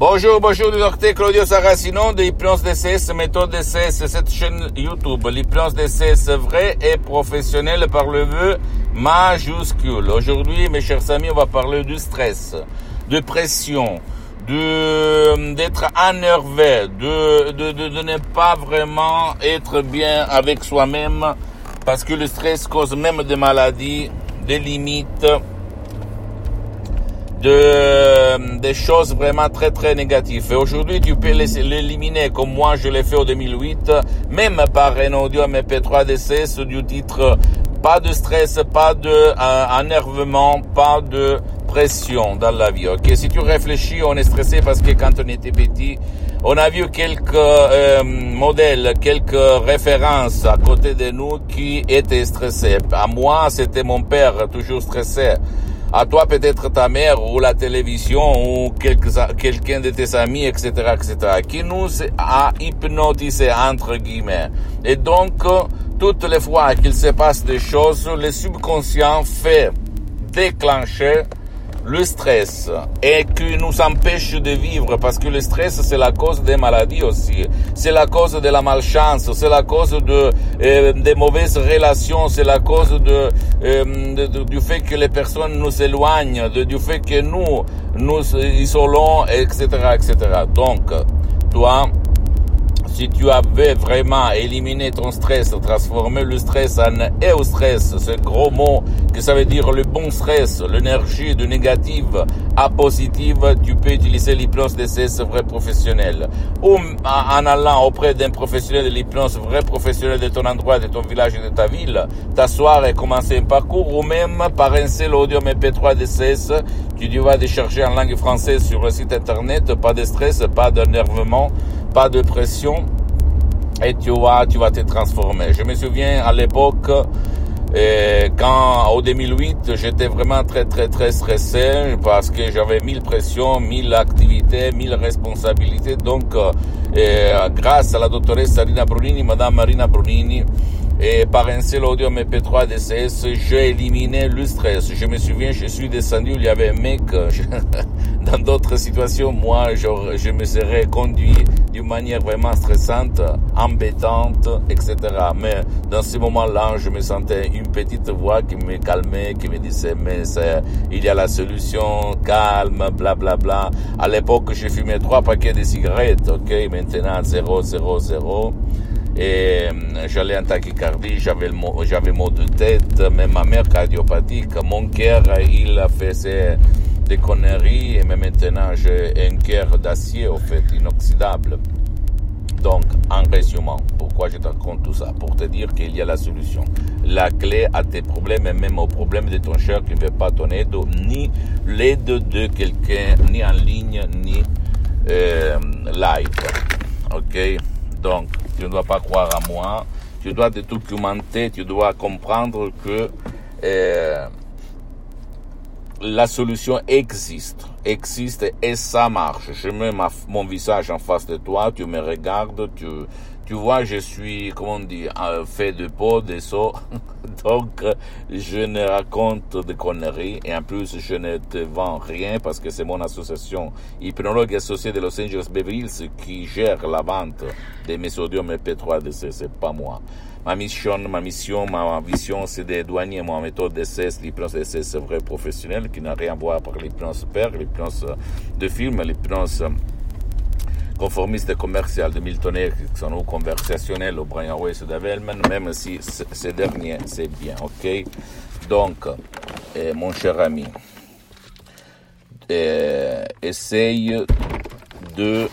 Bonjour, bonjour, docteur Claudio Saracino de Hypnose DCS, méthode DCS, cette chaîne YouTube. L'hypnose DCS vrai et professionnel par le vœu majuscule. Aujourd'hui, mes chers amis, on va parler du stress, de pression, de d'être énervé, de, de, de ne pas vraiment être bien avec soi-même, parce que le stress cause même des maladies, des limites, de, des choses vraiment très très négatives. Et aujourd'hui, tu peux l'éliminer comme moi je l'ai fait en 2008, même par un audio MP3 DCS du titre pas de stress, pas de euh, énervement, pas de pression dans la vie. Ok, si tu réfléchis, on est stressé parce que quand on était petit, on a vu quelques euh, modèles, quelques références à côté de nous qui étaient stressés. À moi, c'était mon père toujours stressé. À toi, peut-être ta mère ou la télévision ou quelqu'un de tes amis, etc., etc., qui nous a hypnotisé entre guillemets. Et donc, toutes les fois qu'il se passe des choses, le subconscient fait déclencher le stress et qui nous empêche de vivre parce que le stress c'est la cause des maladies aussi, c'est la cause de la malchance, c'est la cause de euh, des mauvaises relations, c'est la cause de, euh, du fait que les personnes nous éloignent, du fait que nous nous isolons, etc., etc. Donc, toi, si tu avais vraiment éliminé ton stress, transformé le stress en eustress, ce gros mot que ça veut dire le bon stress, l'énergie de négative à positive, tu peux utiliser l'hypnose DCS vrai professionnel. Ou en allant auprès d'un professionnel de l'hypnose vrai professionnel de ton endroit, de ton village et de ta ville, t'asseoir et commencer un parcours, ou même par un seul audio MP3 DCS, tu devras décharger en langue française sur le site internet, pas de stress, pas d'énervement, pas de pression et tu vois, tu vas te transformer. Je me souviens à l'époque, euh, quand au 2008, j'étais vraiment très très très stressé parce que j'avais mille pressions, mille activités, mille responsabilités. Donc, euh, grâce à la doctoresse Marina Brunini, Madame Marina Brunini, et par un seul audio MP3 DCS, j'ai éliminé le stress. Je me souviens, je suis descendu, il y avait un mec, dans d'autres situations, moi, je, je me serais conduit d'une manière vraiment stressante, embêtante, etc. Mais dans ce moment-là, je me sentais une petite voix qui me calmait, qui me disait, mais il y a la solution, calme, bla bla bla. À l'époque, j'ai fumé trois paquets de cigarettes, ok, maintenant 0, 0, 0 et euh, j'allais en tachycardie, j'avais j'avais mot de tête, même ma mère cardiopathique, mon cœur il a fait des conneries même maintenant j'ai un cœur d'acier au fait inoxydable. Donc, en résumant, pourquoi je te raconte tout ça? Pour te dire qu'il y a la solution. La clé à tes problèmes et même aux problèmes de ton cher qui ne veut pas ton aide, ni l'aide de quelqu'un, ni en ligne, ni euh, live. Ok? Donc, tu ne dois pas croire à moi, tu dois te documenter, tu dois comprendre que euh, la solution existe, existe et ça marche. Je mets mon visage en face de toi, tu me regardes, tu, tu vois, je suis, comment on dit, fait de peau, de so. Donc, je ne raconte de conneries et en plus, je ne te vends rien parce que c'est mon association hypnologue associée de Los Angeles Beverly qui gère la vente de mes sodium P3DC, c'est pas moi. Ma mission, ma mission, ma vision, c'est de douanier mon méthode d'essai, l'hypnose d'essai, c'est vrai professionnel, qui n'a rien à voir avec l'hypnose père, l'hypnose de film, l'hypnose conformiste commercial de Milton Erickson ou conversationnel au Brian Weiss d'Avelman, même si ce dernier c'est bien, ok? Donc, eh, mon cher ami, essaye de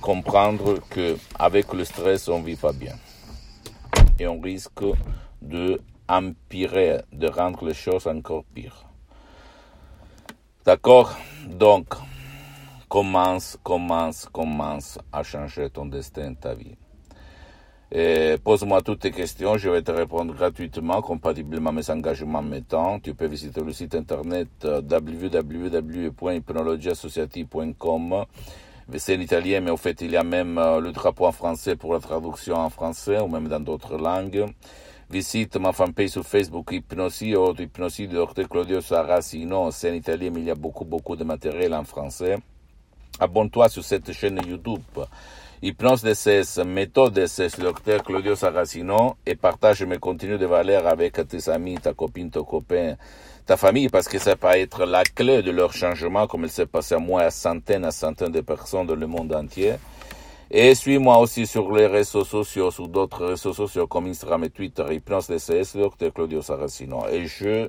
comprendre que avec le stress on vit pas bien et on risque de empirer, de rendre les choses encore pires. D'accord? Donc, commence, commence, commence à changer ton destin, ta vie. Pose-moi toutes tes questions, je vais te répondre gratuitement, compatiblement à mes engagements temps. Tu peux visiter le site internet euh, www.hypnologieassociative.com. C'est en italien, mais au fait, il y a même euh, le drapeau en français pour la traduction en français ou même dans d'autres langues. Visite ma fanpage sur Facebook Hypnosie ou Hypnosie de Dr Claudio Saracino. C'est en italien, mais il y a beaucoup, beaucoup de matériel en français. Abonne-toi sur cette chaîne YouTube. Hypnose DCS, méthode DCS, le docteur Claudio Saracino, et partage mes contenus de valeur avec tes amis, ta copine, ton copain, ta famille, parce que ça peut être la clé de leur changement, comme il s'est passé à moi, à centaines, à centaines de personnes dans le monde entier. Et suis-moi aussi sur les réseaux sociaux, sur d'autres réseaux sociaux comme Instagram et Twitter, Hypnose DCS, docteur Claudio Saracino. Et je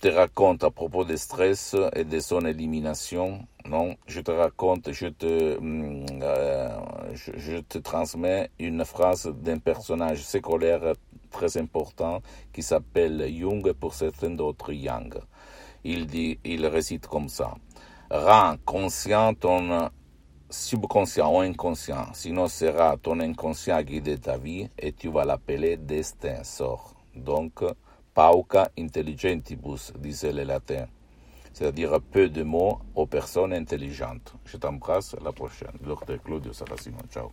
te raconte à propos des stress et de son élimination. Non, je te raconte, je te, mm, euh, je, te transmets une phrase d'un personnage séculaire très important qui s'appelle Jung pour certains d'autres Yang. Il dit, il récite comme ça. Rends conscient ton subconscient ou inconscient, sinon sera ton inconscient guider ta vie et tu vas l'appeler destin, sort. Donc, pauca intelligentibus, disait les latins, c'est-à-dire peu de mots aux personnes intelligentes. Je t'embrasse, à la prochaine. Dr Claudio Saracino, ciao.